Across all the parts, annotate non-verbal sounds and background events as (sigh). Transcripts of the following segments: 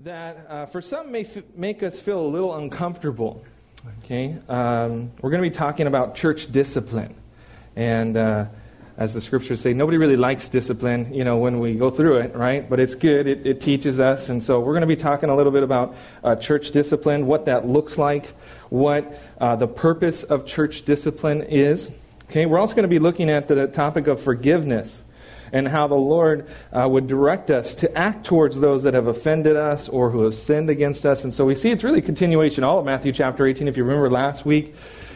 that uh, for some may f- make us feel a little uncomfortable. Okay, um, we're going to be talking about church discipline, and uh, as the scriptures say, nobody really likes discipline, you know, when we go through it, right? But it's good; it, it teaches us, and so we're going to be talking a little bit about uh, church discipline, what that looks like, what uh, the purpose of church discipline is. Okay, we're also going to be looking at the topic of forgiveness and how the Lord uh, would direct us to act towards those that have offended us or who have sinned against us. And so we see it's really continuation, all of Matthew chapter 18. If you remember last week,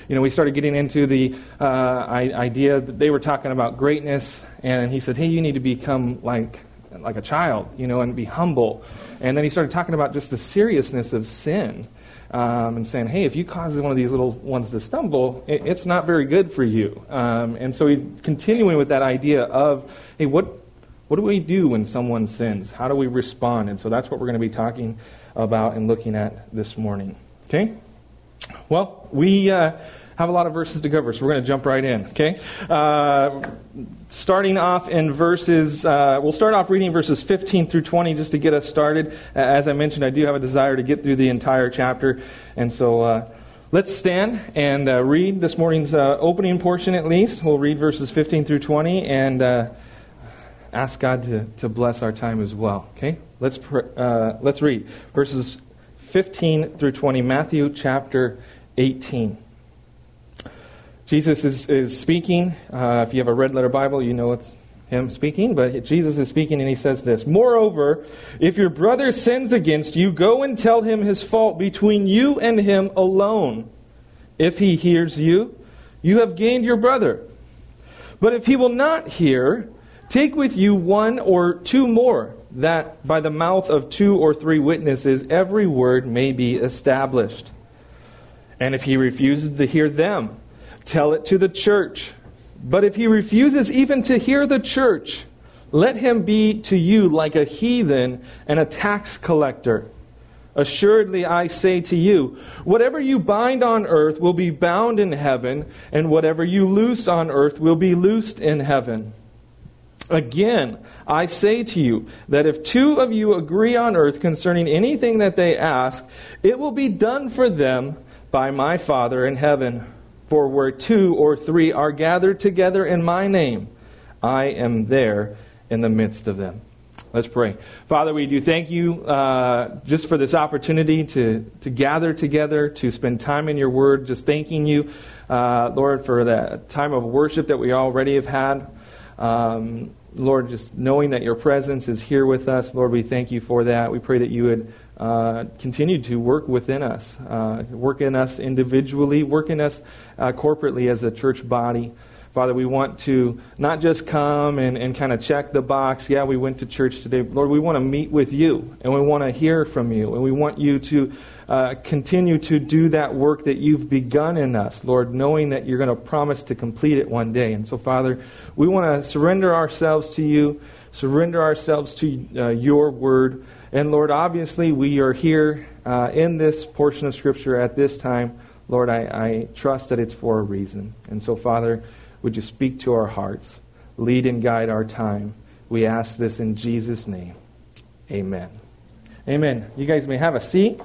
you know, we started getting into the uh, idea that they were talking about greatness, and he said, hey, you need to become like, like a child, you know, and be humble. And then he started talking about just the seriousness of sin um, and saying, hey, if you cause one of these little ones to stumble, it, it's not very good for you. Um, and so he continuing with that idea of, hey, what, what do we do when someone sins? How do we respond? And so that's what we're going to be talking about and looking at this morning. Okay? Well, we. Uh, have a lot of verses to cover, so we're going to jump right in, okay? Uh, starting off in verses, uh, we'll start off reading verses 15 through 20 just to get us started. As I mentioned, I do have a desire to get through the entire chapter, and so uh, let's stand and uh, read this morning's uh, opening portion at least. We'll read verses 15 through 20 and uh, ask God to, to bless our time as well, okay? Let's, pr- let's read verses 15 through 20, Matthew chapter 18. Jesus is, is speaking. Uh, if you have a red letter Bible, you know it's him speaking, but Jesus is speaking and he says this Moreover, if your brother sins against you, go and tell him his fault between you and him alone. If he hears you, you have gained your brother. But if he will not hear, take with you one or two more, that by the mouth of two or three witnesses every word may be established. And if he refuses to hear them, Tell it to the church. But if he refuses even to hear the church, let him be to you like a heathen and a tax collector. Assuredly, I say to you, whatever you bind on earth will be bound in heaven, and whatever you loose on earth will be loosed in heaven. Again, I say to you that if two of you agree on earth concerning anything that they ask, it will be done for them by my Father in heaven. For where two or three are gathered together in my name, I am there in the midst of them. Let's pray. Father, we do thank you uh, just for this opportunity to, to gather together, to spend time in your word. Just thanking you, uh, Lord, for that time of worship that we already have had. Um, Lord, just knowing that your presence is here with us, Lord, we thank you for that. We pray that you would uh, continue to work within us, uh, work in us individually, work in us uh, corporately as a church body. Father, we want to not just come and, and kind of check the box. Yeah, we went to church today. Lord, we want to meet with you and we want to hear from you. And we want you to uh, continue to do that work that you've begun in us, Lord, knowing that you're going to promise to complete it one day. And so, Father, we want to surrender ourselves to you, surrender ourselves to uh, your word. And Lord, obviously, we are here uh, in this portion of Scripture at this time. Lord, I, I trust that it's for a reason. And so, Father, would you speak to our hearts, lead and guide our time? We ask this in Jesus' name. Amen. Amen. You guys may have a seat.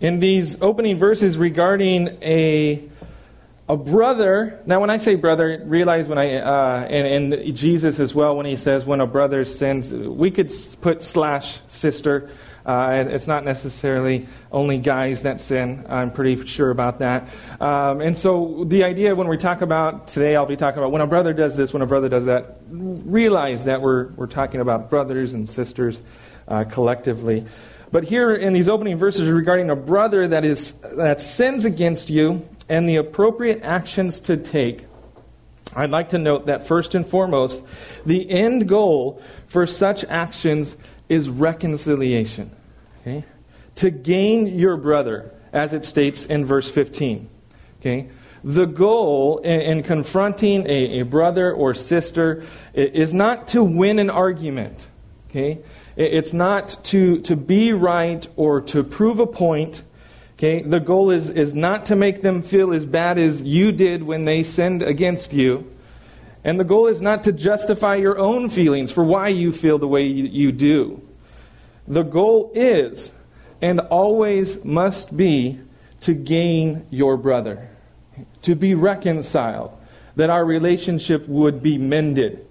In these opening verses regarding a a brother now when i say brother realize when i uh, and, and, jesus as well when he says when a brother sins we could put slash sister uh, it's not necessarily only guys that sin i'm pretty sure about that. Um, and so the idea when we talk about today i'll be talking about when a brother does this when a brother does that realize that we're, we're talking about brothers and sisters uh, collectively. But here in these opening verses regarding a brother that is that sins against you and the appropriate actions to take, I'd like to note that first and foremost, the end goal for such actions is reconciliation. Okay? To gain your brother, as it states in verse 15. Okay? The goal in, in confronting a, a, brother or sister is not to win an argument. Okay? It's not to, to be right or to prove a point. Okay, the goal is, is not to make them feel as bad as you did when they sinned against you. And the goal is not to justify your own feelings for why you feel the way you, you do. The goal is, and always must be, to gain your brother, to be reconciled, that our relationship would be mended.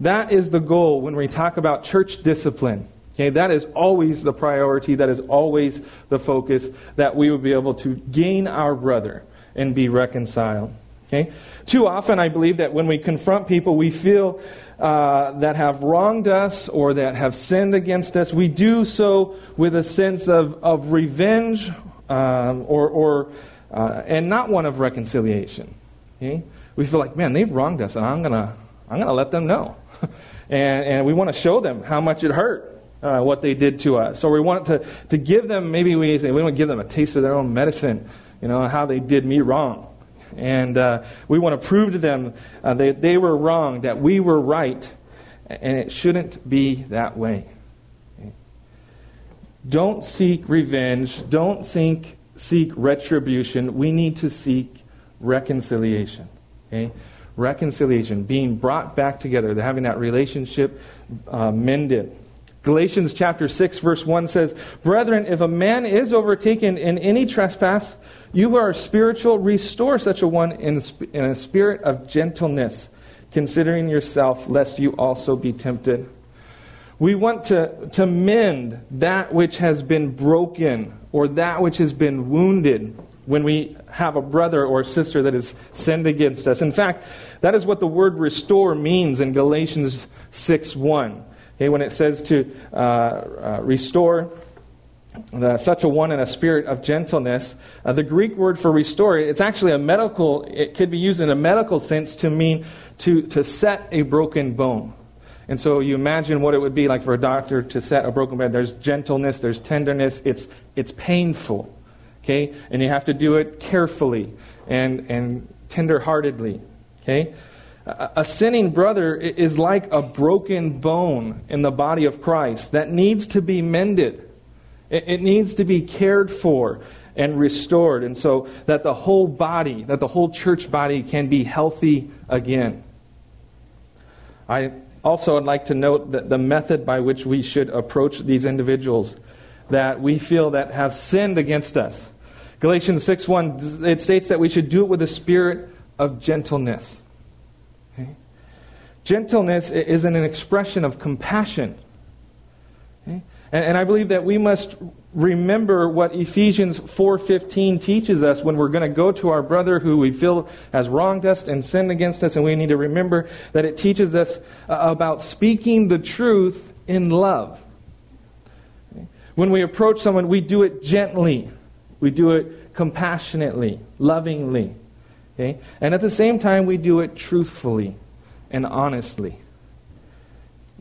That is the goal when we talk about church discipline. Okay, that is always the priority, that is always the focus, that we would be able to gain our brother and be reconciled. Okay? Too often, I believe that when we confront people we feel uh, that have wronged us or that have sinned against us, we do so with a sense of, of revenge um, or, or uh, and not one of reconciliation. Okay? We feel like, man, they've wronged us, and I'm gonna I'm gonna let them know, (laughs) and and we want to show them how much it hurt. Uh, what they did to us. So we want to, to give them, maybe we we want to give them a taste of their own medicine, you know, how they did me wrong. And uh, we want to prove to them uh, that they were wrong, that we were right, and it shouldn't be that way. Don't seek revenge. Don't seek, seek retribution. We need to seek reconciliation. Okay? Reconciliation, being brought back together, having that relationship uh, mended. Galatians chapter 6, verse 1 says, Brethren, if a man is overtaken in any trespass, you who are spiritual, restore such a one in, in a spirit of gentleness, considering yourself, lest you also be tempted. We want to, to mend that which has been broken or that which has been wounded when we have a brother or sister that has sinned against us. In fact, that is what the word restore means in Galatians 6 1. Okay, when it says to uh, uh, restore the, such a one in a spirit of gentleness. Uh, the Greek word for restore, it's actually a medical, it could be used in a medical sense to mean to, to set a broken bone. And so you imagine what it would be like for a doctor to set a broken bone. There's gentleness, there's tenderness, it's, it's painful. Okay? And you have to do it carefully and, and tenderheartedly. Okay? A sinning brother is like a broken bone in the body of Christ that needs to be mended. It, needs to be cared for and restored, and so that the whole body, that the whole church body can be healthy again. I also would like to note that the method by which we should approach these individuals that we feel that have sinned against us. Galatians 6:1 it states that we should do it with a spirit of gentleness. Gentleness is an expression of compassion. Okay? And, and I believe that we must remember what Ephesians 4:15 teaches us when we're going to go to our brother who we feel has wronged us and sinned against us and we need to remember that it teaches us uh, about speaking the truth in love. Eh? When we approach someone, we do it gently. We do it compassionately, lovingly. Okay? And at the same time, we do it truthfully and honestly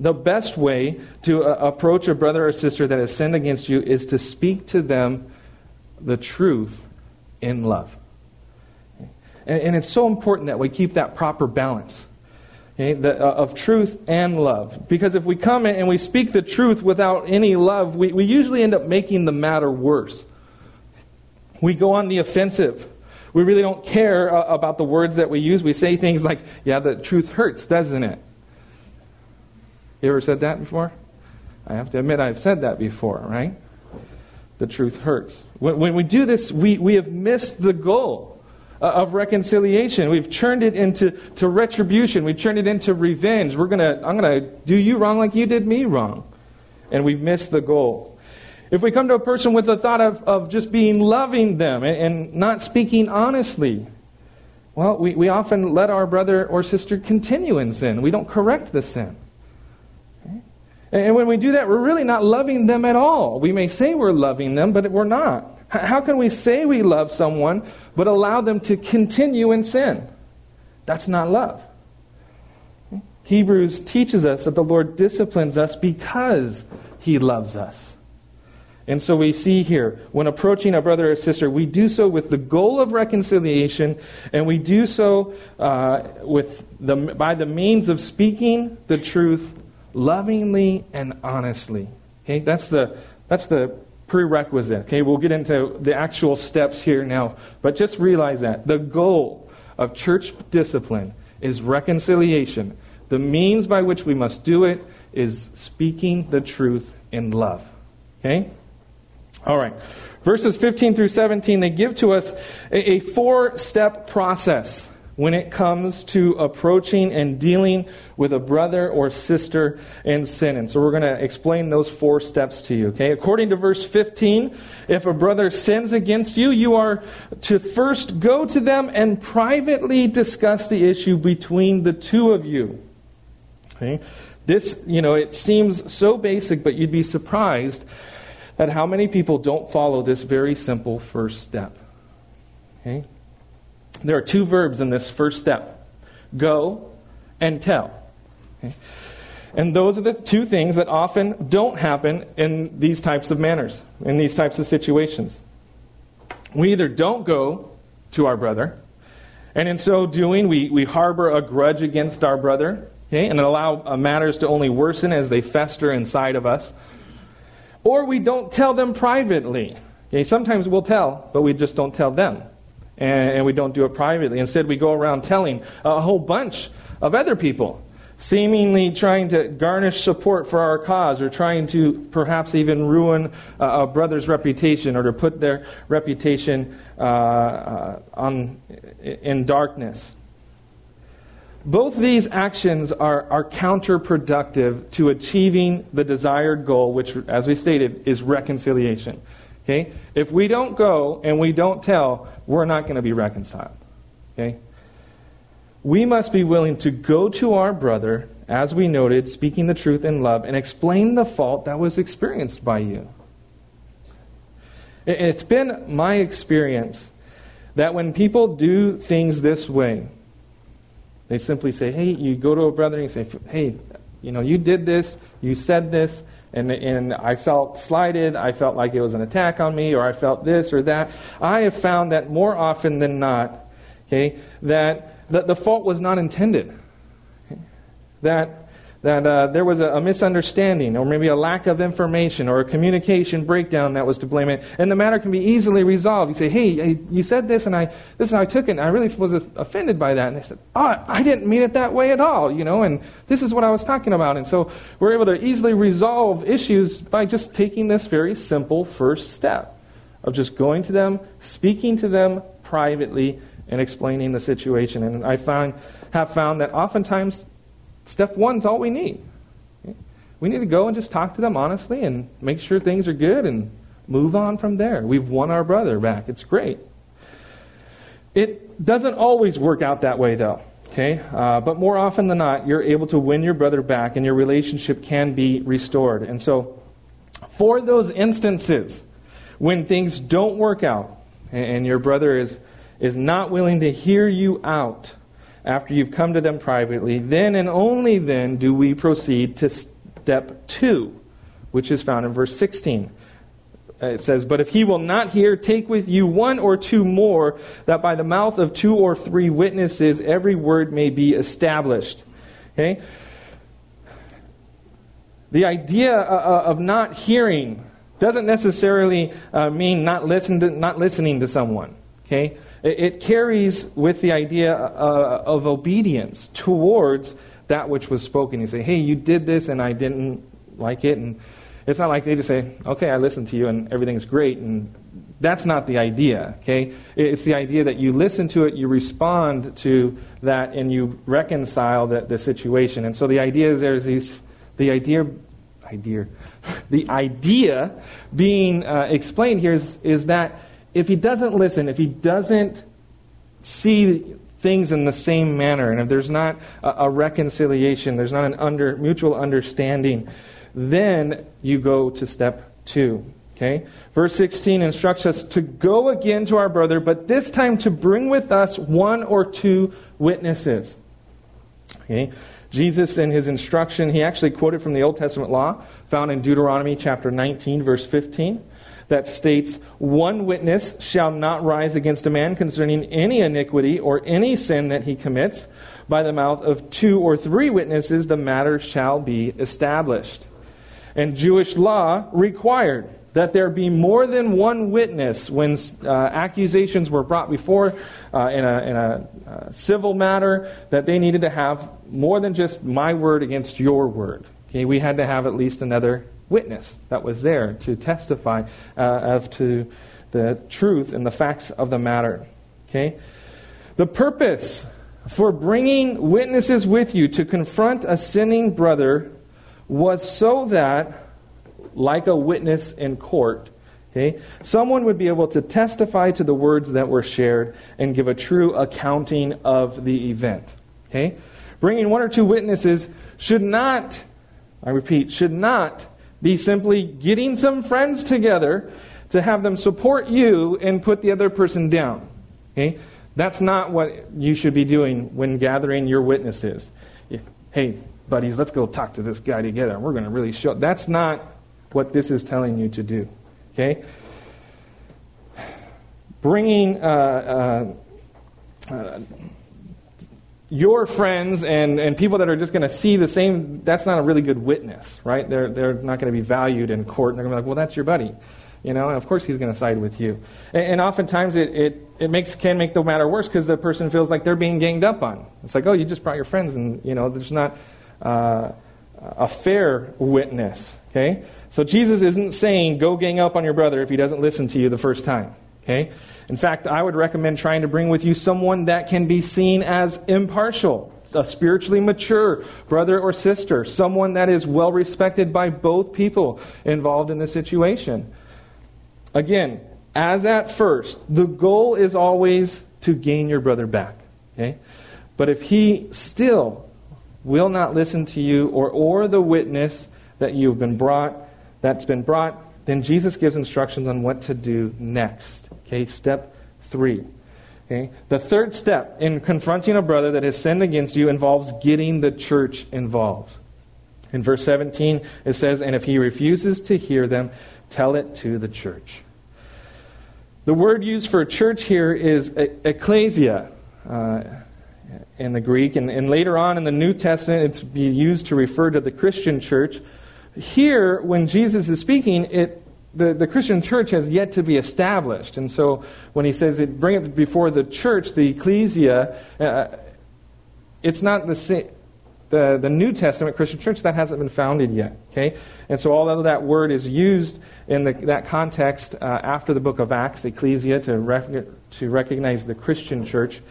the best way to uh, approach a brother or sister that has sinned against you is to speak to them the truth in love. And, and it's so important that we keep that proper balance okay, the, uh, of truth and love. Because if we come in and we speak the truth without any love, we, we usually end up making the matter worse. We go on the offensive. We really don't care uh, about the words that we use. We say things like, yeah, the truth hurts, doesn't it? You ever said that before? I have to admit I've said that before, right? The truth hurts. When, when we do this, we, we have missed the goal uh, of reconciliation. We've turned it into to retribution. We've turned it into revenge. We're gonna, I'm going to do you wrong like you did me wrong. And we've missed the goal. If we come to a person with the thought of, of just being loving them and, and not speaking honestly, well, we, we often let our brother or sister continue in sin. We don't correct the sin. And when we do that, we're really not loving them at all. We may say we're loving them, but we're not. How can we say we love someone, but allow them to continue in sin? That's not love. Hebrews teaches us that the Lord disciplines us because he loves us. And so we see here, when approaching a brother or sister, we do so with the goal of reconciliation, and we do so uh, with the, by the means of speaking the truth lovingly and honestly. Okay, that's the that's the prerequisite. Okay, we'll get into the actual steps here now, but just realize that the goal of church discipline is reconciliation. The means by which we must do it is speaking the truth in love. Okay? All right. Verses 15 through 17, they give to us a, a four step process when it comes to approaching and dealing with a brother or sister in sin. And so we're going to explain those four steps to you, okay? According to verse 15, if a brother sins against you, you are to first go to them and privately discuss the issue between the two of you. Okay? This, you know, it seems so basic, but you'd be surprised at how many people don't follow this very simple first step. Okay? There are two verbs in this first step go and tell. Okay? And those are the two things that often don't happen in these types of manners, in these types of situations. We either don't go to our brother, and in so doing, we, we harbor a grudge against our brother, okay, and allow uh, matters to only worsen as they fester inside of us. Or we don't tell them privately. Okay, sometimes we'll tell, but we just don't tell them and, and we don't do it privately. Instead, we go around telling a whole bunch of other people seemingly trying to garnish support for our cause or trying to perhaps even ruin a brother's reputation or to put their reputation uh, uh, on, in darkness. Both these actions are, are counterproductive to achieving the desired goal, which, as we stated, is reconciliation. Okay? If we don't go and we don't tell, we're not going to be reconciled. Okay? We must be willing to go to our brother, as we noted, speaking the truth in love, and explain the fault that was experienced by you. It's been my experience that when people do things this way, they simply say, hey, you go to a brother and you say, hey, you know, you did this, you said this, and, and I felt slighted, I felt like it was an attack on me, or I felt this or that. I have found that more often than not, okay, that the, the fault was not intended. Okay? That that uh, there was a, a, misunderstanding or maybe a lack of information or a communication breakdown that was to blame it. And the matter can be easily resolved. You say hey you said this and i this is how i took it and i really was offended by that. And they said oh i didn't mean it that way at all you know and this is what i was talking about. And so we're able to easily resolve issues by just taking this very simple first step of just going to them speaking to them privately and explaining the situation. And i find have found that oftentimes Step one's all we need. We need to go and just talk to them honestly and make sure things are good and move on from there. We've won our brother back. It's great. It doesn't always work out that way, though. Okay? Uh, but more often than not, you're able to win your brother back and your relationship can be restored. And so, for those instances when things don't work out and your brother is, is not willing to hear you out, after you've come to them privately, then and only then do we proceed to step two, which is found in verse 16. Uh, it says, But if he will not hear, take with you one or two more, that by the mouth of two or three witnesses every word may be established. Okay? The idea uh, uh, of not hearing doesn't necessarily mean not, listen to, not listening to someone. Okay? It carries with the idea uh, of obedience towards that which was spoken. You say, hey, you did this and I didn't like it. And it's not like they just say, okay, I listened to you and everything's great. And that's not the idea, okay? It's the idea that you listen to it, you respond to that, and you reconcile the, the situation. And so the idea is there's these, the idea, idea, (laughs) the idea being uh, explained here is, is that if he doesn't listen, if he doesn't see things in the same manner, and if there's not a, a reconciliation, there's not an under, mutual understanding, then you go to step two. Okay? Verse 16 instructs us to go again to our brother, but this time to bring with us one or two witnesses. Okay? Jesus, in his instruction, he actually quoted from the Old Testament law found in Deuteronomy chapter 19, verse 15 that states, One witness shall not rise against a man concerning any iniquity or any sin that he commits. By the mouth of two or three witnesses, the matter shall be established. And Jewish law required that there be more than one witness when uh, accusations were brought before uh, in, a, in a uh, civil matter, that they needed to have more than just my word against your word. Okay, we had to have at least another witness that was there to testify uh, of to the truth and the facts of the matter. Okay, the purpose for bringing witnesses with you to confront a sinning brother was so that like a witness in court, okay, someone would be able to testify to the words that were shared and give a true accounting of the event. Okay? Bringing one or two witnesses should not, I repeat, should not be simply getting some friends together to have them support you and put the other person down. Okay? That's not what you should be doing when gathering your witnesses. Hey, buddies, let's go talk to this guy together. We're going to really show. That's not what this is telling you to do. Okay? Bringing uh, uh, uh, your friends and, and people that are just going to see the same, that's not a really good witness, right? They're, they're not going to be valued in court. And they're going to be like, well, that's your buddy. You know, and of course he's going to side with you. And, and oftentimes it, it, it makes, can make the matter worse because the person feels like they're being ganged up on. It's like, oh, you just brought your friends, and, you know, there's not uh, a fair witness. Okay? So Jesus isn't saying go gang up on your brother if he doesn't listen to you the first time. Okay? In fact, I would recommend trying to bring with you someone that can be seen as impartial, a spiritually mature brother or sister, someone that is well respected by both people involved in the situation. Again, as at first, the goal is always to gain your brother back. Okay? But if he still will not listen to you or, or the witness that you've been brought, that's been brought, then Jesus gives instructions on what to do next. Okay, step three. Okay? The third step in confronting a brother that has sinned against you involves getting the church involved. In verse 17, it says, And if he refuses to hear them, tell it to the church. The word used for church here is ecclesia uh, in the Greek, and, and later on in the New Testament, it's used to refer to the Christian church here, when Jesus is speaking, it, the, the Christian church has yet to be established. And so when he says it, bring it before the church, the ecclesia, uh, it's not the same. The, the New Testament Christian church, that hasn't been founded yet. Okay? And so, although that word is used in the, that context uh, after the book of Acts, ecclesia, to, rec- to recognize the Christian church,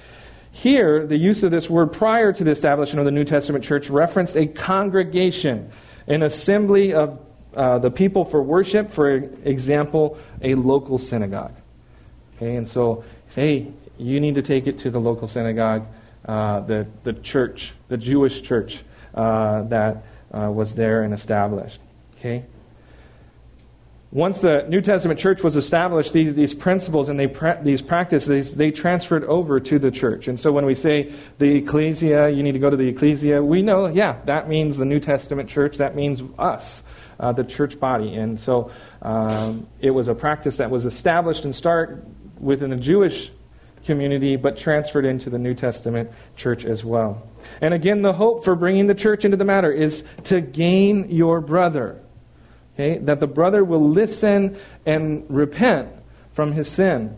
here, the use of this word prior to the establishment of the New Testament church referenced a congregation an assembly of uh, the people for worship, for example, a local synagogue. Okay, and so, hey, you need to take it to the local synagogue, uh, the, the church, the Jewish church uh, that uh, was there and established. Okay? Once the New Testament church was established, these, these principles and they these practices, they transferred over to the church. And so when we say the ecclesia, you need to go to the ecclesia, we know, yeah, that means the New Testament church, that means us, uh, the church body. And so um, it was a practice that was established and start within the Jewish community, but transferred into the New Testament church as well. And again, the hope for bringing the church into the matter is to gain your brother. Okay? That the brother will listen and repent from his sin.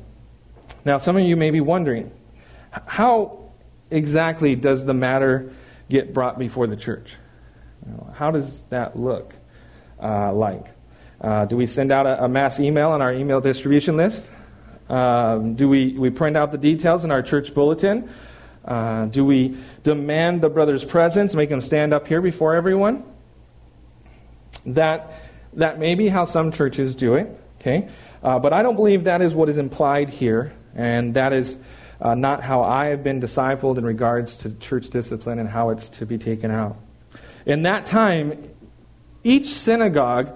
Now, some of you may be wondering how exactly does the matter get brought before the church? How does that look uh, like? Uh, do we send out a, a, mass email on our email distribution list? Um, do we, we print out the details in our church bulletin? Uh, do we demand the brother's presence, make him stand up here before everyone? That that may be how some churches do it, okay? Uh, but I don't believe that is what is implied here, and that is uh, not how I have been discipled in regards to church discipline and how it's to be taken out. In that time, each synagogue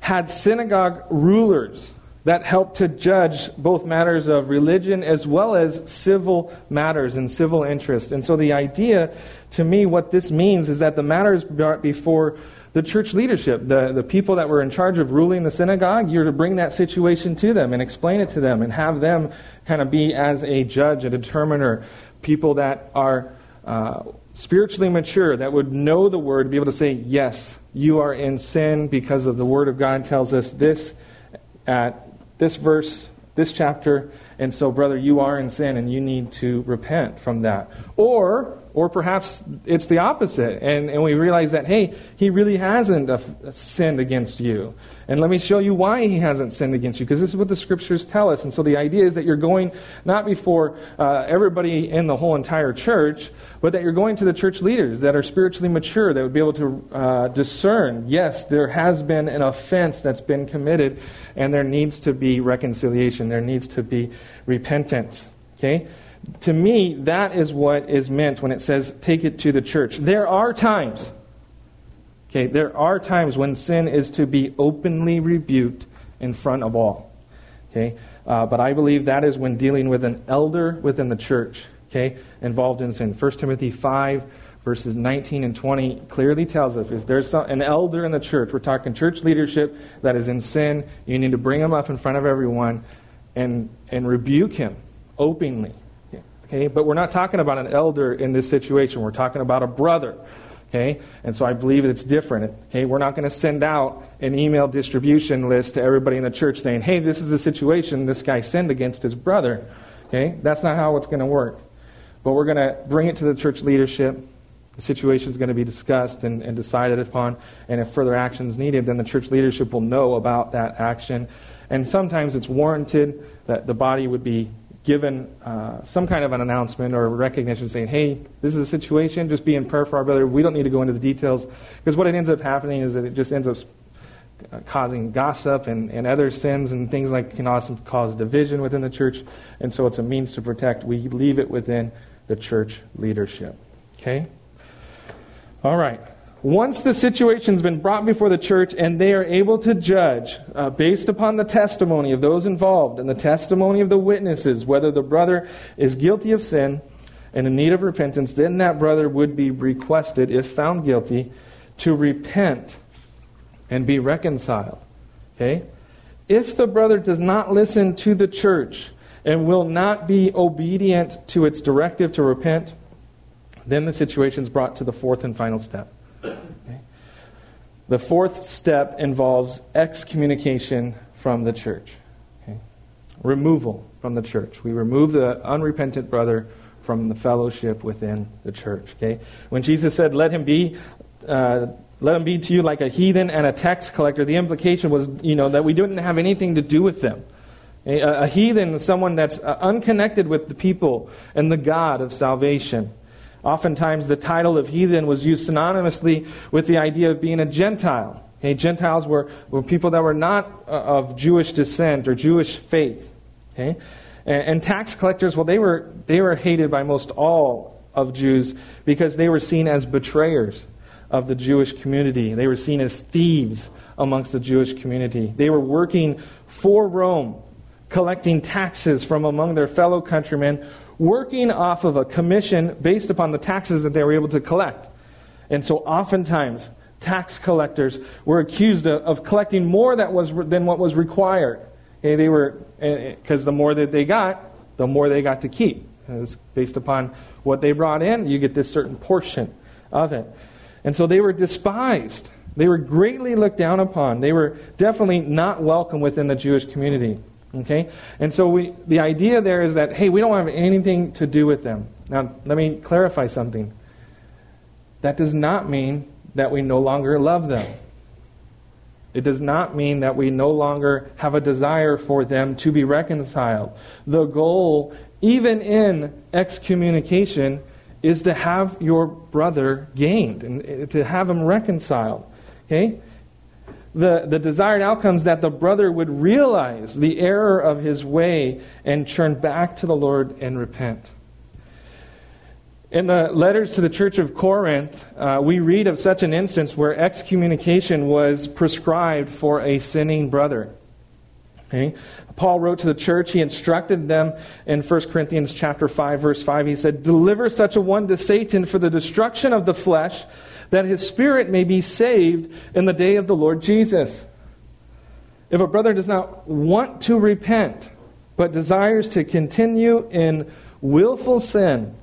had synagogue rulers that helped to judge both matters of religion as well as civil matters and civil interest. And so the idea, to me, what this means is that the matters brought before the church leadership, the, the people that were in charge of ruling the synagogue, you're to bring that situation to them and explain it to them and have them kind of be as a judge, a determiner, people that are uh, spiritually mature, that would know the word, be able to say, yes, you are in sin because of the word of God tells us this, at this verse, this chapter, and so, brother, you are in sin and you need to repent from that. Or, or perhaps it's the opposite, and, and we realize that, hey, he really hasn't uh, sinned against you. And let me show you why he hasn't sinned against you, because this is what the scriptures tell us. And so the idea is that you're going not before uh, everybody in the whole entire church, but that you're going to the church leaders that are spiritually mature, that would be able to uh, discern, yes, there has been an offense that's been committed, and there needs to be reconciliation, there needs to be repentance. Okay? To me, that is what is meant when it says take it to the church. There are times Okay, there are times when sin is to be openly rebuked in front of all. Okay, uh, but I believe that is when dealing with an elder within the church. Okay, involved in sin. 1 Timothy five verses 19 and 20 clearly tells us if there's some, an elder in the church, we're talking church leadership that is in sin, you need to bring him up in front of everyone and and rebuke him openly. Okay, but we're not talking about an elder in this situation. We're talking about a brother Okay? And so I believe it's different. Okay? We're not going to send out an email distribution list to everybody in the church saying, hey, this is the situation this guy sinned against his brother. Okay? That's not how it's going to work. But we're going to bring it to the church leadership. The situation is going to be discussed and, and decided upon. And if further action is needed, then the church leadership will know about that action. And sometimes it's warranted that the body would be given uh, some kind of an announcement or recognition saying, hey, this is a situation, just be in prayer for our brother. We don't need to go into the details because what it ends up happening is that it just ends up uh, causing gossip and, and other sins and things like can also cause division within the church. And so it's a means to protect. We leave it within the church leadership. Okay? All right. Once the situation's been brought before the church and they are able to judge uh, based upon the testimony of those involved and the testimony of the witnesses whether the brother is guilty of sin and in need of repentance, then that brother would be requested, if found guilty, to repent and be reconciled. Okay? If the brother does not listen to the church and will not be obedient to its directive to repent, then the situation is brought to the fourth and final step. The fourth step involves excommunication from the church. Okay. Removal from the church. We remove the unrepentant brother from the fellowship within the church. Okay. When Jesus said, "Let him be," uh, let him be to you like a heathen and a tax collector. The implication was, you know, that we didn't have anything to do with them. A, a heathen is someone that's uh, unconnected with the people and the God of salvation. Oftentimes, the title of heathen was used synonymously with the idea of being a Gentile. Okay, Gentiles were, were people that were not uh, of Jewish descent or Jewish faith. Okay? And, and tax collectors, well, they were, they were hated by most all of Jews because they were seen as betrayers of the Jewish community. They were seen as thieves amongst the Jewish community. They were working for Rome, collecting taxes from among their fellow countrymen working off of a commission based upon the taxes that they were able to collect. And so oftentimes, tax collectors were accused of, of collecting more that was, than what was required. Okay, they were, because eh, the more that they got, the more they got to keep. It's based upon what they brought in, you get this certain portion of it. And so they were despised. They were greatly looked down upon. They were definitely not welcome within the Jewish community. Okay? And so we, the idea there is that, hey, we don't have anything to do with them. Now, let me clarify something. That does not mean that we no longer love them. It does not mean that we no longer have a desire for them to be reconciled. The goal, even in excommunication, is to have your brother gained and eh, to have him reconciled. Okay? The, the desired outcomes that the brother would realize the error of his way and turn back to the Lord and repent. In the letters to the church of Corinth, uh, we read of such an instance where excommunication was prescribed for a sinning brother. Okay? Paul wrote to the church, he instructed them in 1 Corinthians chapter 5 verse 5. He said, "Deliver such a one to Satan for the destruction of the flesh, that his spirit may be saved in the day of the Lord Jesus. If a brother does not want to repent, but desires to continue in willful sin,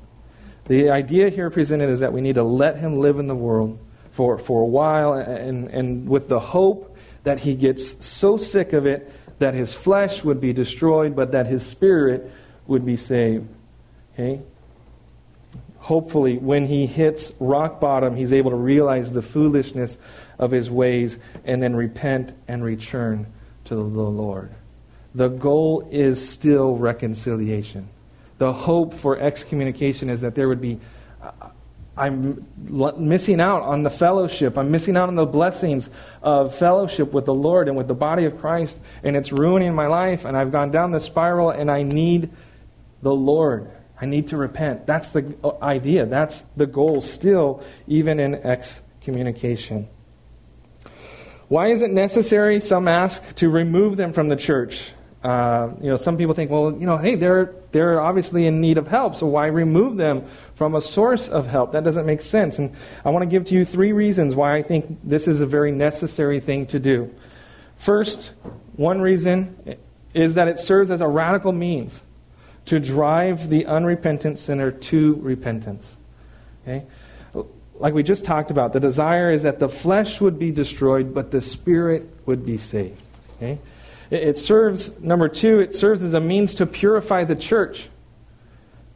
the idea here presented is that we need to let him live in the world for, for a while and, and with the hope that he gets so sick of it that his flesh would be destroyed, but that his spirit would be saved. Okay? Hopefully, when he hits rock bottom, he's able to realize the foolishness of his ways and then repent and return to the Lord. The goal is still reconciliation. The hope for excommunication is that there would be I'm missing out on the fellowship. I'm missing out on the blessings of fellowship with the Lord and with the body of Christ, and it's ruining my life, and I've gone down the spiral, and I need the Lord. I need to repent. That's the idea. That's the goal still, even in excommunication. Why is it necessary, some ask, to remove them from the church? Uh, you know, some people think, well, you know, hey, they're they're obviously in need of help, so why remove them from a source of help? That doesn't make sense. And I want to give to you three reasons why I think this is a very necessary thing to do. First, one reason is that it serves as a radical means to drive the unrepentant sinner to repentance. Okay? Like we just talked about, the desire is that the flesh would be destroyed, but the spirit would be saved. Okay? It serves, number two, it serves as a means to purify the church.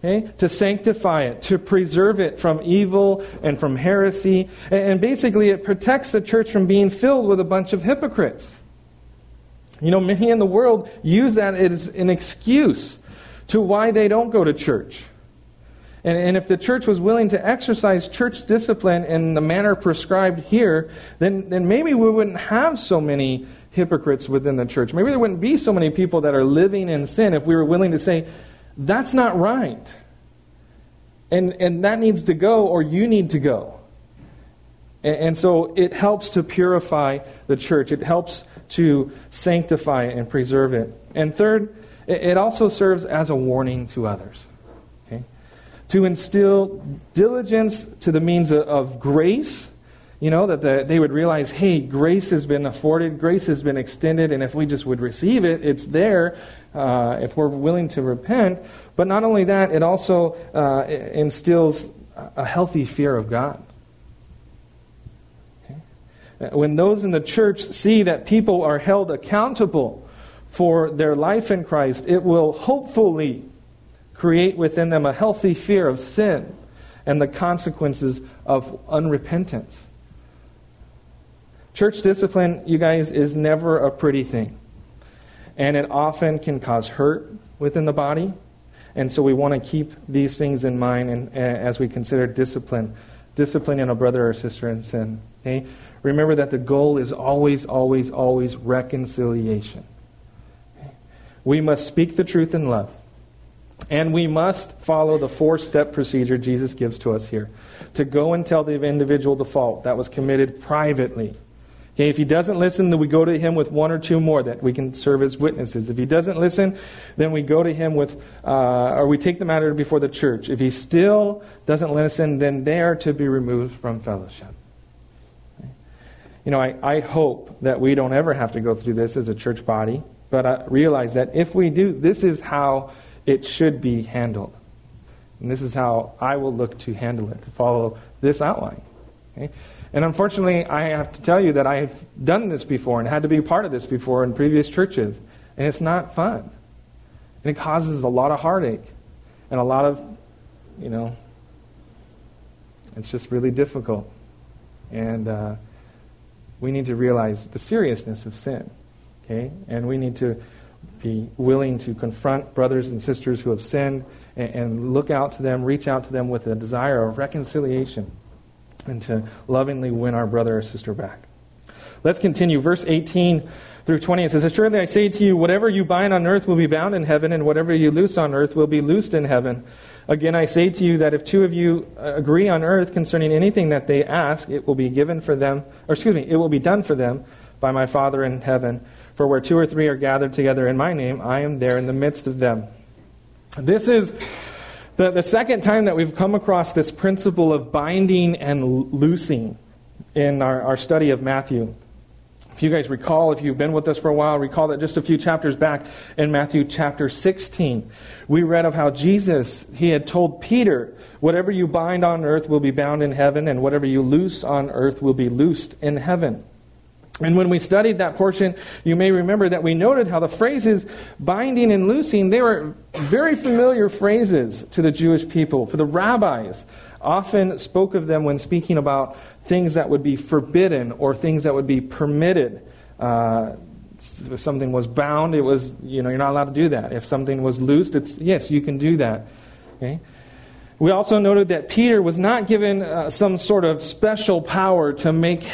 Okay? To sanctify it, to preserve it from evil and from heresy. And basically, it protects the church from being filled with a bunch of hypocrites. You know, many in the world use that as an excuse to why they don't go to church. And, and if the church was willing to exercise church discipline in the manner prescribed here, then, then maybe we wouldn't have so many hypocrites within the church. Maybe there wouldn't be so many people that are living in sin if we were willing to say, that's not right. And, and that needs to go, or you need to go. And, and so it helps to purify the church, it helps to sanctify and preserve it. And third, it, also serves as a warning to others. Okay? To instill diligence to the means of, grace you know, that the, they would realize, hey, grace has been afforded, grace has been extended, and if we just would receive it, it's there uh, if we're willing to repent. But not only that, it also uh, instills a healthy fear of God. Okay? When those in the church see that people are held accountable for their life in Christ, it will hopefully create within them a healthy fear of sin and the consequences of unrepentance. Church discipline, you guys, is never a pretty thing. And it often can cause hurt within the body. And so we want to keep these things in mind and, uh, as we consider discipline, disciplining a brother or sister in sin. Okay? Remember that the goal is always, always, always reconciliation. We must speak the truth in love. And we must follow the four step procedure Jesus gives to us here to go and tell the individual the fault that was committed privately. Okay, if he doesn't listen, then we go to him with one or two more that we can serve as witnesses. If he doesn't listen, then we go to him with, uh, or we take the matter before the church. If he still doesn't listen, then they are to be removed from fellowship. You know, I, I hope that we don't ever have to go through this as a church body, but I realize that if we do, this is how it should be handled. And this is how I will look to handle it, to follow this outline. Okay? And unfortunately, I have to tell you that I've done this before and had to be part of this before in previous churches. And it's not fun. And it causes a lot of heartache and a lot of, you know, it's just really difficult. And uh, we need to realize the seriousness of sin. Okay? And we need to be willing to confront brothers and sisters who have sinned and, and look out to them, reach out to them with a desire of reconciliation and to lovingly win our brother or sister back. Let's continue. Verse 18 through 20 it says, Assuredly I say to you, whatever you bind on earth will be bound in heaven, and whatever you loose on earth will be loosed in heaven. Again, I say to you that if two of you uh, agree on earth concerning anything that they ask, it will be given for them, or excuse me, it will be done for them by my Father in heaven. For where two or three are gathered together in my name, I am there in the midst of them. This is the, the second time that we've come across this principle of binding and loosing in our, our study of Matthew. If you guys recall, if you've been with us for a while, recall that just a few chapters back in Matthew chapter 16, we read of how Jesus, he had told Peter, whatever you bind on earth will be bound in heaven, and whatever you loose on earth will be loosed in heaven. And when we studied that portion, you may remember that we noted how the phrases binding and loosing, they were very familiar phrases to the Jewish people. For the rabbis, often spoke of them when speaking about things that would be forbidden or things that would be permitted. Uh, if something was bound, it was, you know, you're not allowed to do that. If something was loosed, it's, yes, you can do that. Okay? We also noted that Peter was not given uh, some sort of special power to make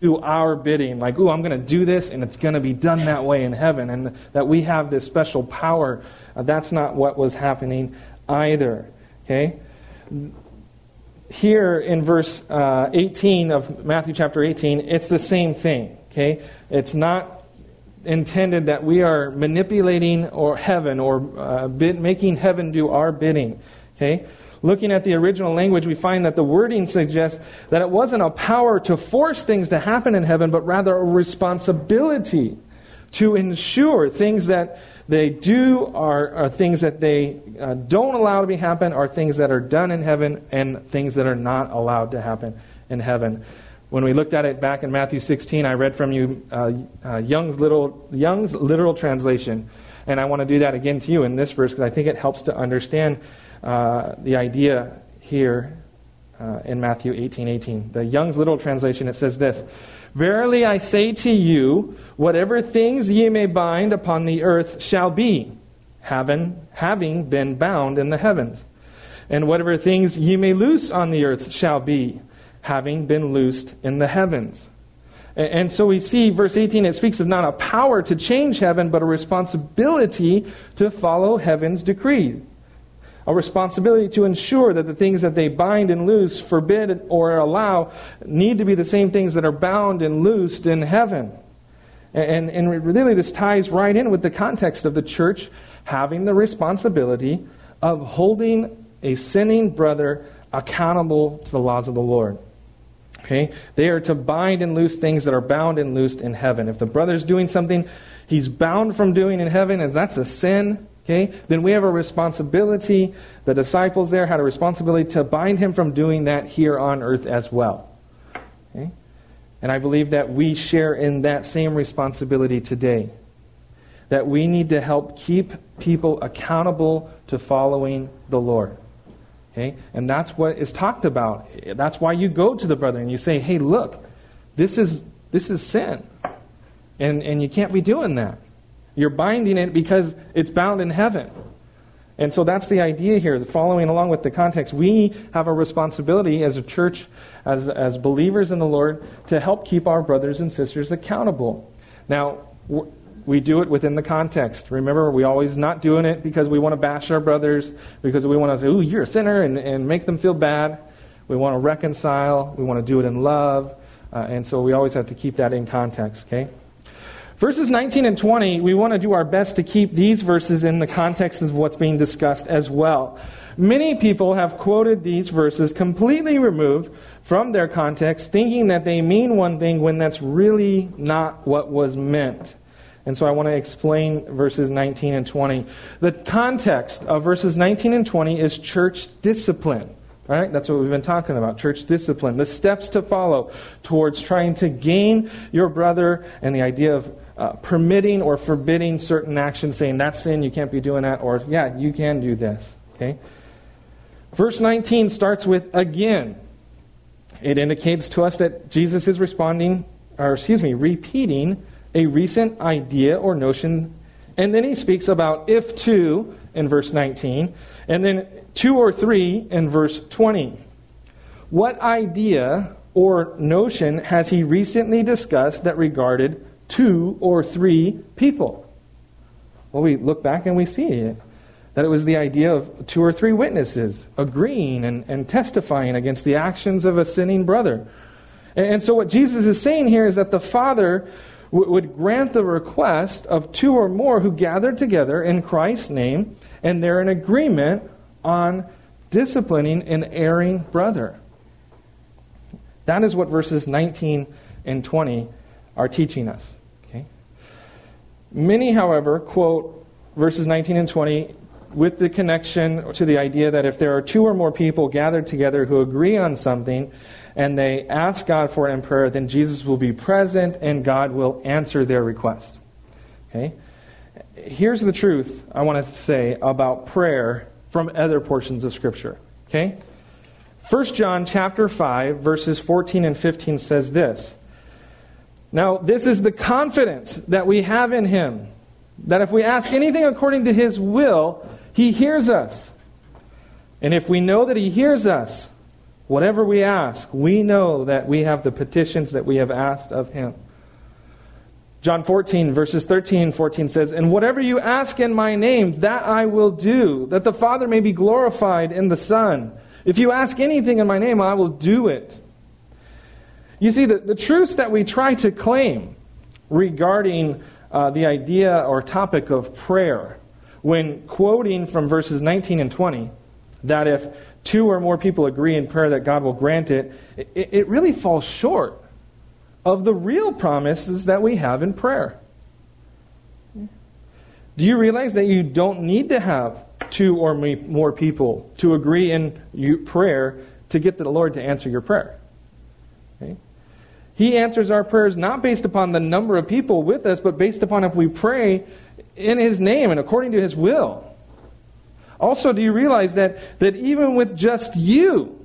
do our bidding, like, ooh, I'm going to do this and it's going to be done that way in heaven, and that we have this special power. Uh, that's not what was happening either. Okay? Here in verse uh, 18 of Matthew chapter 18, it's the same thing. Okay? It's not intended that we are manipulating or heaven or uh, bid, making heaven do our bidding. Okay? Looking at the original language, we find that the wording suggests that it wasn't a power to force things to happen in heaven, but rather a responsibility to ensure things that they do are, are things that they uh, don't allow to be happen, are things that are done in heaven, and things that are not allowed to happen in heaven. When we looked at it back in Matthew 16, I read from you uh, uh, Young's, little, Young's literal translation, and I want to do that again to you in this verse because I think it helps to understand uh, the idea here uh, in Matthew 18 18. The Young's Literal Translation, it says this Verily I say to you, whatever things ye may bind upon the earth shall be, having, having been bound in the heavens. And whatever things ye may loose on the earth shall be, having been loosed in the heavens. And so we see, verse 18, it speaks of not a power to change heaven, but a responsibility to follow heaven's decree a responsibility to ensure that the things that they bind and loose, forbid or allow, need to be the same things that are bound and loosed in heaven. And, and really, this ties right in with the context of the church having the responsibility of holding a sinning brother accountable to the laws of the Lord. Okay? They are to bind and loose things that are bound and loosed in heaven. If the brother's doing something he's bound from doing in heaven, and that's a sin, Okay? Then we have a responsibility. The disciples there had a responsibility to bind him from doing that here on earth as well. Okay? And I believe that we share in that same responsibility today. That we need to help keep people accountable to following the Lord. Okay? And that's what is talked about. That's why you go to the brother and you say, hey, look, this is, this is sin. And, and you can't be doing that. You're binding it because it's bound in heaven. And so that's the idea here, following along with the context. We have a responsibility as a church, as, as believers in the Lord, to help keep our brothers and sisters accountable. Now, we do it within the context. Remember, we're always not doing it because we want to bash our brothers, because we want to say, ooh, you're a sinner, and, and make them feel bad. We want to reconcile. We want to do it in love. Uh, and so we always have to keep that in context, okay? Verses 19 and 20, we want to do our best to keep these verses in the context of what's being discussed as well. Many people have quoted these verses completely removed from their context, thinking that they mean one thing when that's really not what was meant. And so I want to explain verses 19 and 20. The context of verses 19 and 20 is church discipline. Right? That's what we've been talking about church discipline, the steps to follow towards trying to gain your brother, and the idea of uh, permitting or forbidding certain actions, saying that's sin, you can't be doing that, or yeah, you can do this. Okay? Verse 19 starts with again. It indicates to us that Jesus is responding, or excuse me, repeating a recent idea or notion. And then he speaks about if two in verse 19, and then two or three in verse 20. What idea or notion has he recently discussed that regarded two or three people. Well, we look back and we see it. That it was the idea of two or three witnesses agreeing and, and testifying against the actions of a sinning brother. And, and so, what Jesus is saying here is that the Father would grant the request of two or more who gathered together in Christ's name, and they're in agreement on disciplining an erring brother. That is what verses 19 and 20 are teaching us. Many, however, quote verses 19 and 20 with the connection to the idea that if there are two or more people gathered together who agree on something, and they ask God for it in prayer, then Jesus will be present and God will answer their request. Okay? Here's the truth I want to say about prayer from other portions of Scripture. Okay? 1 John chapter 5 verses 14 and 15 says this. Now, this is the confidence that we have in him that if we ask anything according to his will, he hears us. And if we know that he hears us, whatever we ask, we know that we have the petitions that we have asked of him. John 14, verses 13 and 14 says, And whatever you ask in my name, that I will do, that the Father may be glorified in the Son. If you ask anything in my name, I will do it. You see, the, the truths that we try to claim regarding uh, the idea or topic of prayer, when quoting from verses 19 and 20, that if two or more people agree in prayer that God will grant it, it, it really falls short of the real promises that we have in prayer. Do you realize that you don't need to have two or more people to agree in prayer to get the Lord to answer your prayer? Okay? He answers our prayers not based upon the number of people with us, but based upon if we pray in His name and according to His will. Also, do you realize that, that even with just you,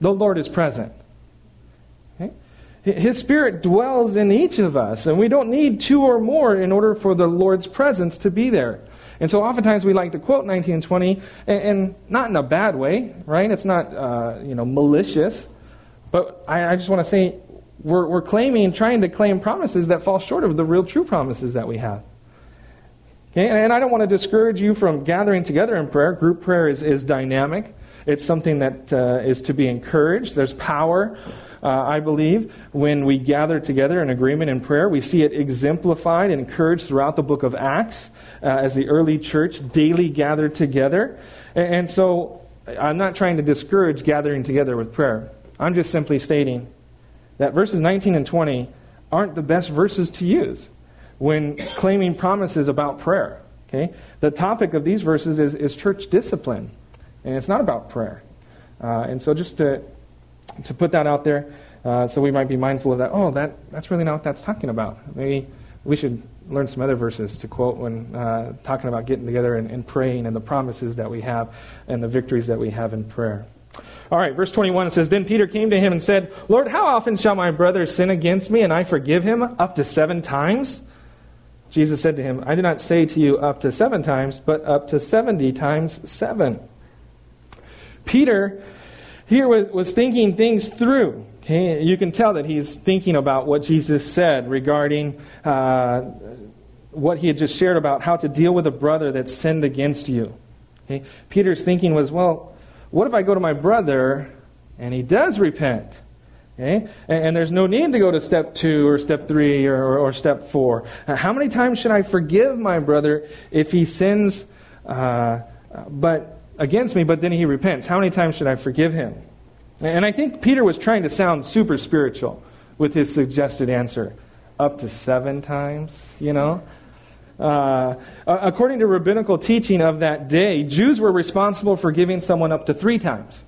the Lord is present? Okay? His Spirit dwells in each of us, and we don't need two or more in order for the Lord's presence to be there. And so oftentimes we like to quote 1920, and, and not in a bad way, right? It's not, uh, you know, malicious. But I, I just want to say we're, we're claiming, trying to claim promises that fall short of the real true promises that we have. Okay? And I don't want to discourage you from gathering together in prayer. Group prayer is, is dynamic, it's something that uh, is to be encouraged. There's power. Uh, I believe, when we gather together in agreement in prayer. We see it exemplified and encouraged throughout the book of Acts uh, as the early church daily gathered together. And, and so I'm not trying to discourage gathering together with prayer. I'm just simply stating that verses 19 and 20 aren't the best verses to use when claiming promises about prayer. Okay? The topic of these verses is, is church discipline, and it's not about prayer. Uh, and so, just to, to put that out there, uh, so we might be mindful of that. Oh, that, that's really not what that's talking about. Maybe we should learn some other verses to quote when uh, talking about getting together and, and praying and the promises that we have and the victories that we have in prayer. All right, verse 21 says Then Peter came to him and said, Lord, how often shall my brother sin against me and I forgive him? Up to seven times? Jesus said to him, I do not say to you up to seven times, but up to 70 times seven. Peter here was, was thinking things through. Okay? You can tell that he's thinking about what Jesus said regarding uh, what he had just shared about how to deal with a brother that sinned against you. Okay? Peter's thinking was, well, what if I go to my brother and he does repent? Okay? And, and, there's no need to go to step two or step three or, or, step four. how many times should I forgive my brother if he sins uh, but against me, but then he repents? How many times should I forgive him? And I think Peter was trying to sound super spiritual with his suggested answer. Up to seven times, you know? Uh, according to rabbinical teaching of that day, Jews were responsible for giving someone up to three times.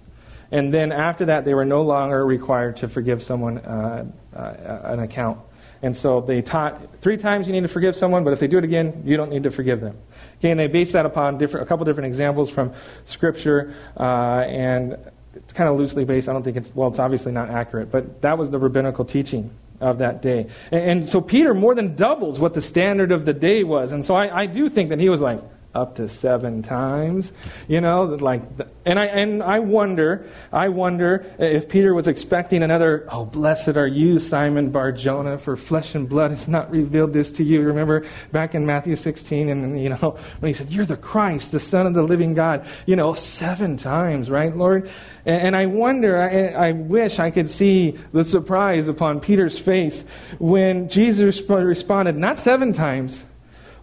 And then after that, they were no longer required to forgive someone uh, uh, an account. And so they taught three times you need to forgive someone, but if they do it again, you don't need to forgive them. Okay, and they based that upon different, a couple different examples from Scripture, uh, and it's kind of loosely based. I don't think it's, well, it's obviously not accurate, but that was the rabbinical teaching of that day. And, and so Peter more than doubles what the standard of the day was. And so I, I do think that he was like, up to seven times you know like and i and i wonder i wonder if peter was expecting another oh blessed are you simon barjona for flesh and blood has not revealed this to you. Remember back in matthew 16 and you know (laughs) when he said you're the christ the son of the living god you know seven times right lord? And, and i wonder I, I wish i could see the surprise upon peter's face when jesus responded not seven times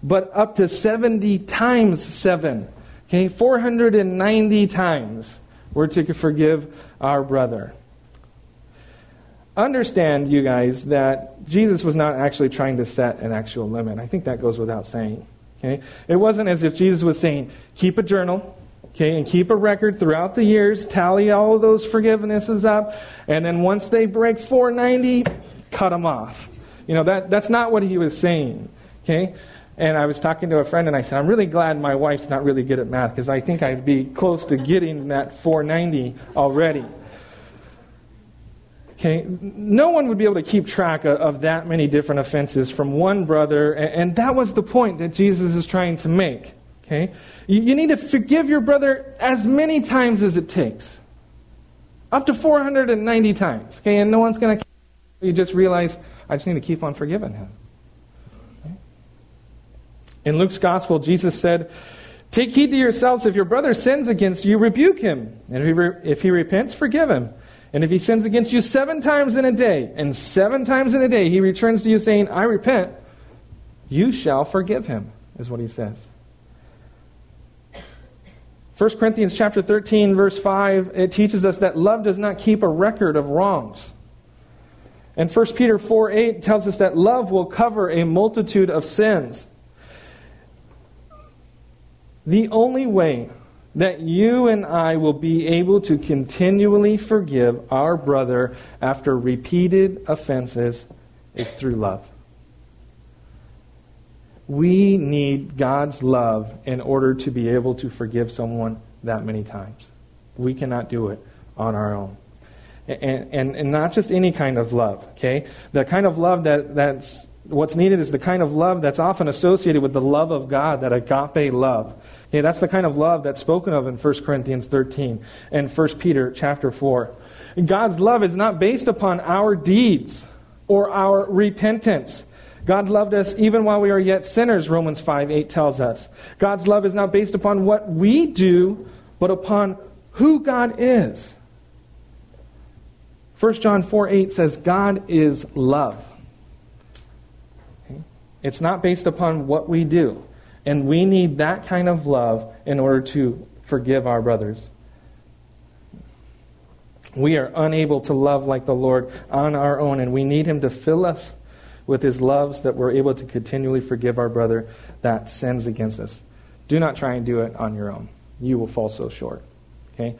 but up to 70 times 7. Okay, 490 times we're to forgive our brother. Understand, you guys, that Jesus was not actually trying to set an actual limit. I think that goes without saying. Okay? It wasn't as if Jesus was saying, keep a journal Okay, and keep a record throughout the years, tally all of those forgivenesses up, and then once they break 490, cut them off. You know, that, that's not what he was saying. Okay? And I was talking to a friend and I said, I'm really glad my wife's not really good at math because I think I'd be close to getting that 490 already. Okay, no one would be able to keep track of, that many different offenses from one brother, and, that was the point that Jesus is trying to make. Okay, you need to forgive your brother as many times as it takes, up to 490 times. Okay, and no one's going to. You just realize I just need to keep on forgiving him. In Luke's gospel, Jesus said, "Take heed to yourselves. If your brother sins against you, rebuke him, and if he, re- if he repents, forgive him." And if he sins against you seven times in a day, and seven times in a day he returns to you saying, I repent, you shall forgive him, is what he says. 1 Corinthians chapter 13, verse 5, it teaches us that love does not keep a record of wrongs. And 1 Peter 4 8 tells us that love will cover a multitude of sins. The only way that you and I will be able to continually forgive our brother after repeated offenses is through love. We need God's love in order to be able to forgive someone that many times. We cannot do it on our own. And, and, and not just any kind of love, okay? The kind of love that, that's what's needed is the kind of love that's often associated with the love of God, that agape love. Okay, that's the kind of love that's spoken of in 1 Corinthians 13 and 1 Peter chapter 4. God's love is not based upon our deeds or our repentance. God loved us even while we are yet sinners, Romans 5 8 tells us. God's love is not based upon what we do, but upon who God is. 1 John 4 8 says, God is love. It's not based upon what we do. And we need that kind of love in order to forgive our brothers. We are unable to love like the Lord on our own, and we need Him to fill us with His loves that we're able to continually forgive our brother that sins against us. Do not try and do it on your own. You will fall so short. Okay?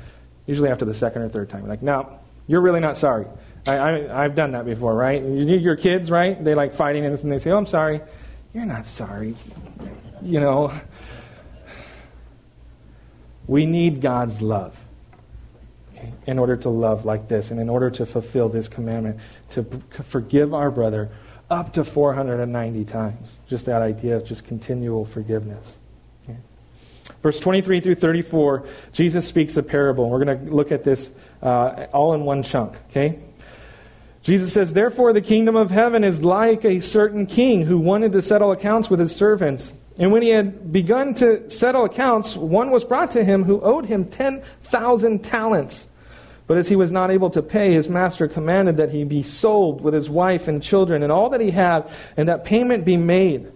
Usually after the second or third time. Like, no, you're really not sorry. I, have done that before, right? You, need your kids, right? They like fighting and they say, oh, I'm sorry. You're not sorry you know, we need God's love in order to love like this and in order to fulfill this commandment to forgive our brother up to 490 times. Just that idea of just continual forgiveness. Verse 23 through 34, Jesus speaks a parable. We're going to look at this uh, all in one chunk. Okay? Jesus says, Therefore, the kingdom of heaven is like a certain king who wanted to settle accounts with his servants. And when he had begun to settle accounts, one was brought to him who owed him 10,000 talents. But as he was not able to pay, his master commanded that he be sold with his wife and children and all that he had, and that payment be made.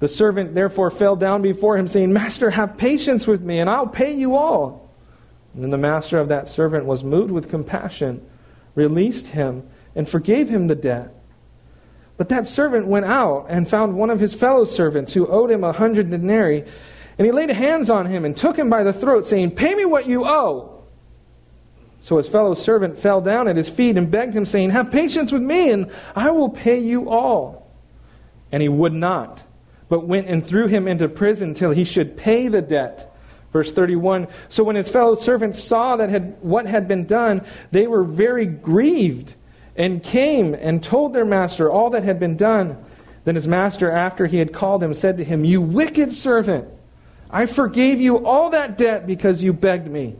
The servant therefore fell down before him, saying, Master, have patience with me, and I'll pay you all. And then the master of that servant was moved with compassion, released him, and forgave him the debt. But that servant went out and found one of his fellow servants who owed him a hundred denarii. And he laid hands on him and took him by the throat, saying, Pay me what you owe. So his fellow servant fell down at his feet and begged him, saying, Have patience with me, and I will pay you all. And he would not, but went and threw him into prison till he should pay the debt. Verse 31 So when his fellow servants saw that had, what had been done, they were very grieved and came and told their master all that had been done. Then his master, after he had called him, said to him, You wicked servant, I forgave you all that debt because you begged me.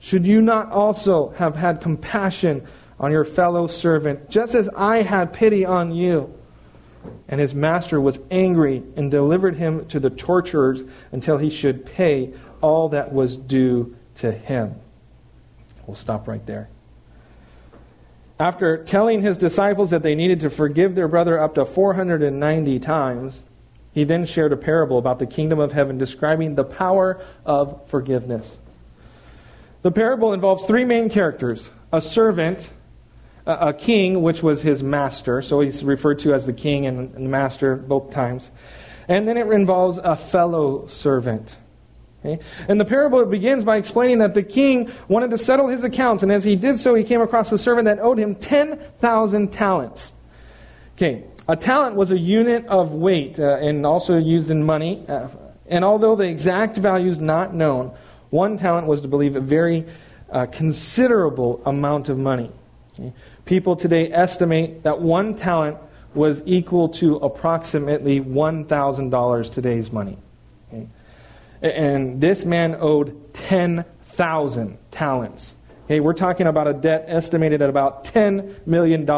Should you not also have had compassion on your fellow servant, just as I had pity on you? And his master was angry and delivered him to the torturers until he should pay all that was due to him. We'll stop right there. After telling his disciples that they needed to forgive their brother up to 490 times, he then shared a parable about the kingdom of heaven describing the power of forgiveness. The parable involves three main characters a servant, a king, which was his master, so he's referred to as the king and the master both times, and then it involves a fellow servant. Okay? And the parable begins by explaining that the king wanted to settle his accounts, and as he did so, he came across a servant that owed him 10,000 talents. Okay, a talent was a unit of weight uh, and also used in money. Uh, and although the exact value is not known, one talent was to believe a very uh, considerable amount of money. Okay? People today estimate that one talent was equal to approximately $1,000 today's money. And this man owed 10,000 talents. Okay, we're talking about a debt estimated at about $10 million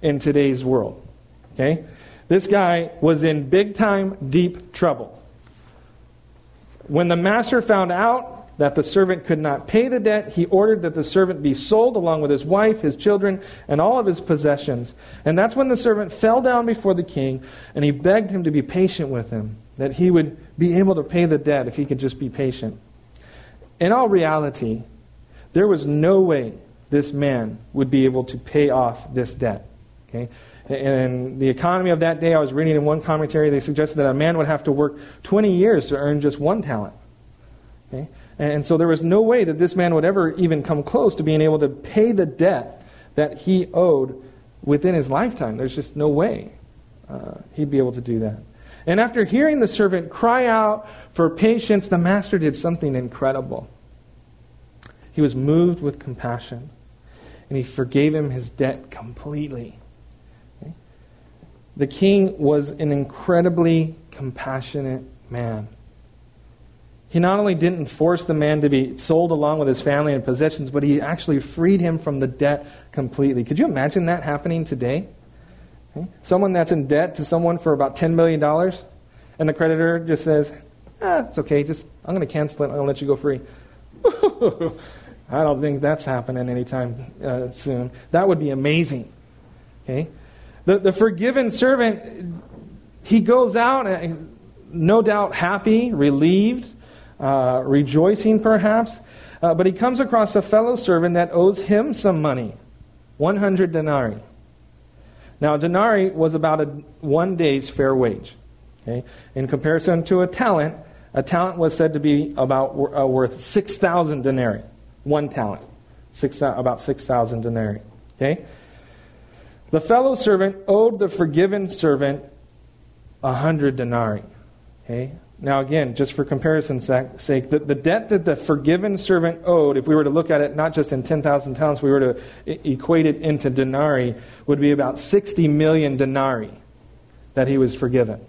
in today's world. Okay? This guy was in big time, deep trouble. When the master found out that the servant could not pay the debt, he ordered that the servant be sold along with his wife, his children, and all of his possessions. And that's when the servant fell down before the king and he begged him to be patient with him, that he would be able to pay the debt if he could just be patient. In all reality, there was no way this man would be able to pay off this debt. Okay? And the economy of that day, I was reading in one commentary, they suggested that a man would have to work 20 years to earn just one talent. Okay? And so there was no way that this man would ever even come close to being able to pay the debt that he owed within his lifetime. There's just no way uh, he'd be able to do that. And after hearing the servant cry out for patience, the master did something incredible. He was moved with compassion, and he forgave him his debt completely. The king was an incredibly compassionate man. He not only didn't force the man to be sold along with his family and possessions, but he actually freed him from the debt completely. Could you imagine that happening today? Okay? Someone that's in debt to someone for about $10 million, and the creditor just says, ah, it's okay, just I'm going to cancel it, I'm going to let you go free. (laughs) I don't think that's happening anytime uh, soon. That would be amazing. Okay? The, the forgiven servant, he goes out, and uh, no doubt happy, relieved, uh, rejoicing perhaps. Uh, but he comes across a fellow servant that owes him some money 100 denarii. Now, a denarii was about a one day's fair wage. Okay? In comparison to a talent, a talent was said to be about uh, worth 6,000 denarii. One talent. Six, about 6,000 denarii. Okay? The fellow servant owed the forgiven servant a 100 denarii. Okay? Now, again, just for comparison's sake, the, the debt that the forgiven servant owed, if we were to look at it not just in 10,000 talents, we were to equate it into denarii, would be about 60 million denarii that he was forgiven.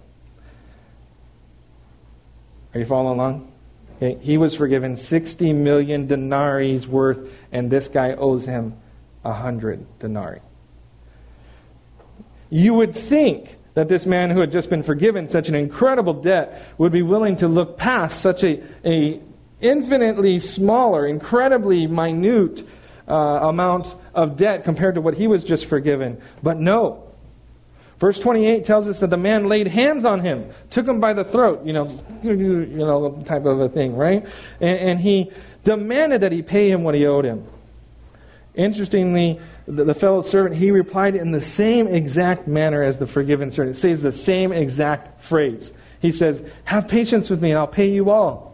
Are you following along? Okay. He was forgiven 60 million denarii worth, and this guy owes him 100 denarii. You would think that this man who had just been forgiven such an incredible debt would be willing to look past such a, a infinitely smaller, incredibly minute uh, amount of debt compared to what he was just forgiven. But no. Verse 28 tells us that the man laid hands on him, took him by the throat, you know, you know, type of a thing, right? And, and he demanded that he pay him what he owed him. Interestingly, the, the, fellow servant, he replied in the same exact manner as the forgiven servant. It says the same exact phrase. He says, Have patience with me and I'll pay you all.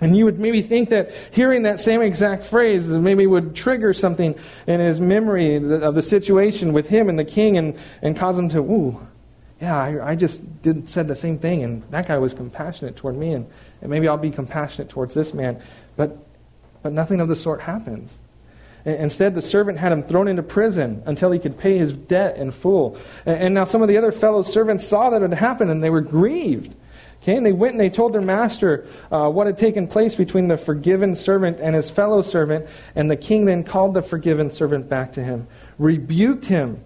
And you would maybe think that hearing that same exact phrase maybe would trigger something in his memory of the situation with him and the king and, and cause him to, ooh, yeah, I, I just did, said the same thing and that guy was compassionate toward me and, and maybe I'll be compassionate towards this man. But, but nothing of the sort happens. Instead, the servant had him thrown into prison until he could pay his debt in full. And now some of the other fellow servants saw that it had happened and they were grieved. Okay, and they went and they told their master uh, what had taken place between the forgiven servant and his fellow servant. And the king then called the forgiven servant back to him, rebuked him,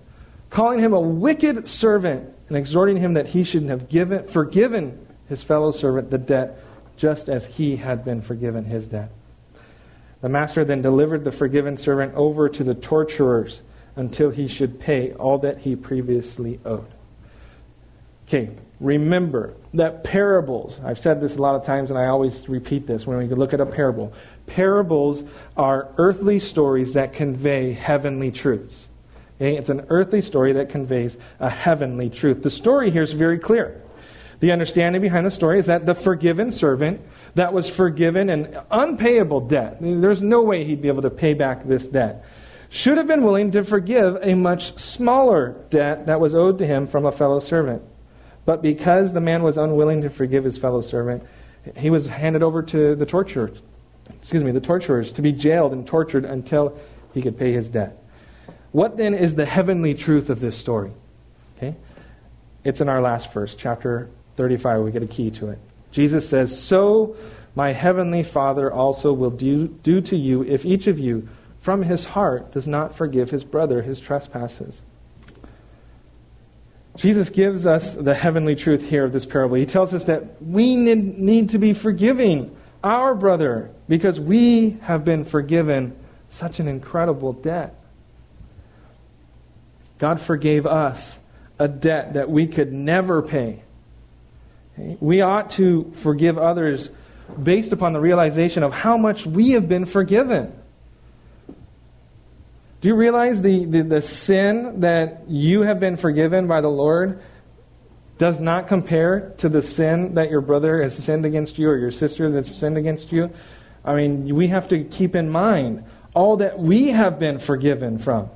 calling him a wicked servant, and exhorting him that he should have given, forgiven his fellow servant the debt just as he had been forgiven his debt. The master then delivered the forgiven servant over to the torturers until he should pay all that he previously owed. Okay, remember that parables, I've said this a lot of times and I always repeat this when we look at a parable. Parables are earthly stories that convey heavenly truths. Okay? It's an earthly story that conveys a heavenly truth. The story here is very clear. The understanding behind the story is that the forgiven servant that was forgiven an unpayable debt, there's no way he'd be able to pay back this debt, should have been willing to forgive a much smaller debt that was owed to him from a fellow servant. But because the man was unwilling to forgive his fellow servant, he was handed over to the torturers, excuse me, the torturers to be jailed and tortured until he could pay his debt. What then is the heavenly truth of this story? Okay? It's in our last verse, chapter 35. We get a key to it. Jesus says, So my heavenly Father also will do, do to you if each of you from his heart does not forgive his brother his trespasses. Jesus gives us the heavenly truth here of this parable. He tells us that we need, need to be forgiving our brother because we have been forgiven such an incredible debt. God forgave us a debt that we could never pay. We ought to forgive others based upon the realization of how much we have been forgiven. Do you realize the, the, the, sin that you have been forgiven by the Lord does not compare to the sin that your brother has sinned against you or your sister that's sinned against you? I mean, we have to keep in mind all that we have been forgiven from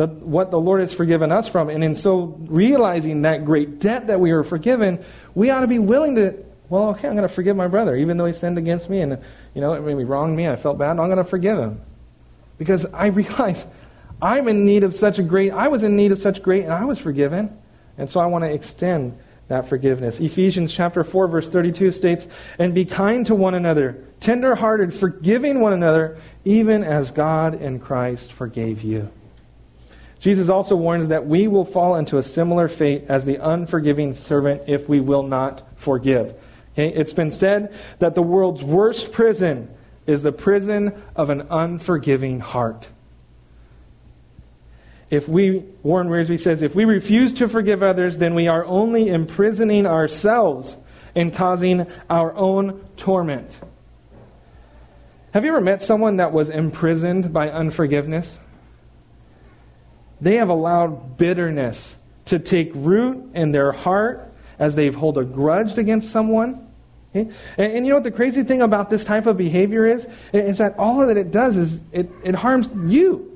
the, what the Lord has forgiven us from. And in so realizing that great debt that we were forgiven, we ought to be willing to, well, okay, I'm going to forgive my brother, even though he sinned against me and, you know, it maybe wronged me, I felt bad, I'm going to forgive him. Because I (laughs) realize I'm in need of such a great, I was in need of such great, and I was forgiven. And so I want to extend that forgiveness. Ephesians chapter 4 verse 32 states, "And be kind to one another, tender-hearted, forgiving one another, even as God in Christ forgave you." Jesus also warns that we will fall into a similar fate as the unforgiving servant if we will not forgive. Okay? It's been said that the world's worst prison is the prison of an unforgiving heart. If we, Warren Wiersbe says, if we refuse to forgive others, then we are only imprisoning ourselves and causing our own torment. Have you ever met someone that was imprisoned by unforgiveness? They have allowed bitterness to take root in their heart as they hold a grudge against someone. Eh? And, and, you know what the crazy thing about this type of behavior is? Is that all that it does is it, it harms you.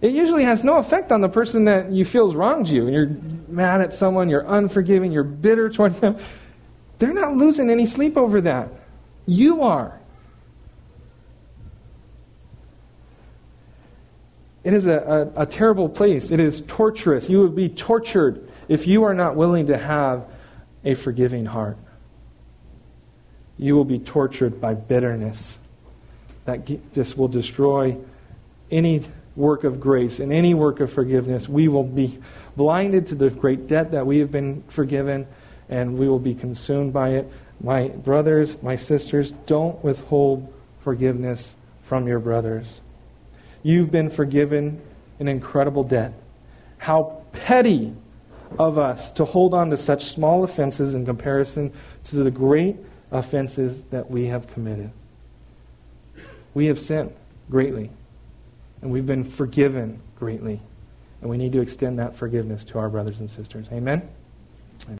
It usually has no effect on the person that you feels wronged you. And you're mad at someone, you're unforgiving, you're bitter towards them. They're not losing any sleep over that. You are. It is a, a, a, terrible place. It is torturous. You would be tortured if you are not willing to have a forgiving heart. You will be tortured by bitterness that just will destroy any work of grace and any work of forgiveness. We will be blinded to the great debt that we have been forgiven, and we will be consumed by it. My brothers, my sisters, don't withhold forgiveness from your brothers. You've been forgiven an incredible debt. How petty of us to hold on to such small offenses in comparison to the great offenses that we have committed. We have sinned greatly, and we've been forgiven greatly, and we need to extend that forgiveness to our brothers and sisters. Amen?